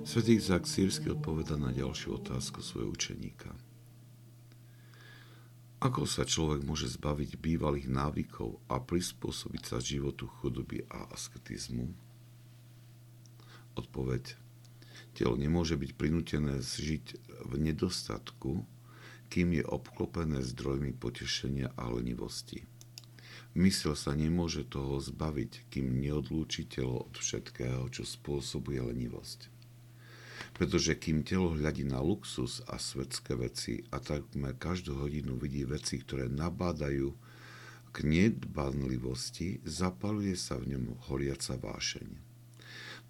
Svetý Izák Sírsky odpoveda na ďalšiu otázku svojho učeníka. Ako sa človek môže zbaviť bývalých návykov a prispôsobiť sa životu chudoby a asketizmu? Odpoveď. Telo nemôže byť prinútené žiť v nedostatku, kým je obklopené zdrojmi potešenia a lenivosti. Mysel sa nemôže toho zbaviť, kým neodlúči telo od všetkého, čo spôsobuje lenivosť. Pretože kým telo hľadí na luxus a svetské veci a takmer každú hodinu vidí veci, ktoré nabádajú k nedbanlivosti, zapaluje sa v ňom horiaca vášeň.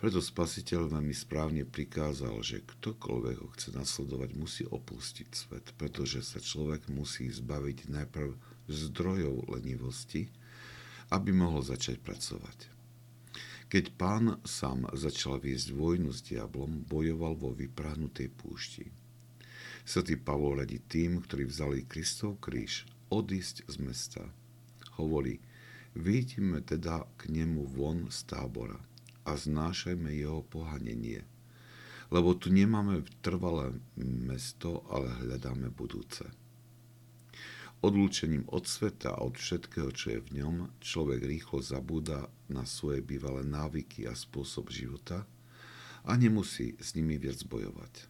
Preto spasiteľ veľmi správne prikázal, že ktokoľvek ho chce nasledovať, musí opustiť svet, pretože sa človek musí zbaviť najprv zdrojov lenivosti, aby mohol začať pracovať. Keď pán sám začal viesť vojnu s diablom, bojoval vo vyprahnutej púšti. Svetý Pavol radí tým, ktorí vzali Kristov kríž, odísť z mesta. Hovorí, vyjdime teda k nemu von z tábora – a znášajme jeho pohanenie. Lebo tu nemáme trvalé mesto, ale hľadáme budúce. Odlúčením od sveta a od všetkého, čo je v ňom, človek rýchlo zabúda na svoje bývalé návyky a spôsob života a nemusí s nimi viac bojovať.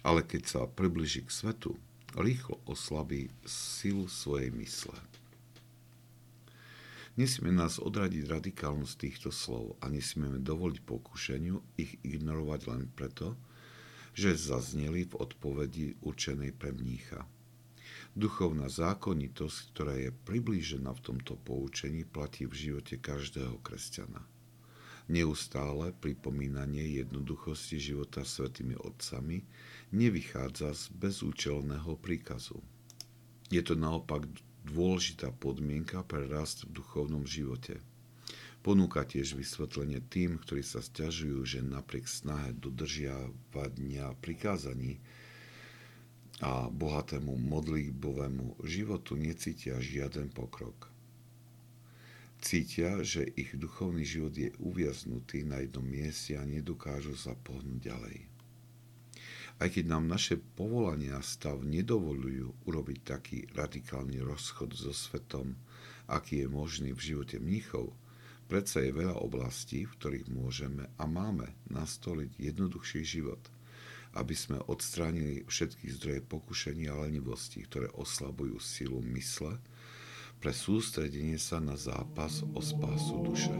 Ale keď sa približí k svetu, rýchlo oslabí silu svojej mysle. Nesmieme nás odradiť radikálnosť týchto slov a nesmieme dovoliť pokušeniu ich ignorovať len preto, že zazneli v odpovedi určenej pre mnícha. Duchovná zákonitosť, ktorá je priblížená v tomto poučení, platí v živote každého kresťana. Neustále pripomínanie jednoduchosti života svetými otcami nevychádza z bezúčelného príkazu. Je to naopak dôležitá podmienka pre rast v duchovnom živote. Ponúka tiež vysvetlenie tým, ktorí sa stiažujú, že napriek snahe dodržiavania prikázaní a bohatému modlíbovému životu necítia žiaden pokrok. Cítia, že ich duchovný život je uviaznutý na jednom mieste a nedokážu sa pohnúť ďalej. Aj keď nám naše povolania stav nedovolujú urobiť taký radikálny rozchod so svetom, aký je možný v živote mníchov, predsa je veľa oblastí, v ktorých môžeme a máme nastoliť jednoduchší život, aby sme odstránili všetky zdroje pokušenia a lenivosti, ktoré oslabujú silu mysle pre sústredenie sa na zápas o spásu duše.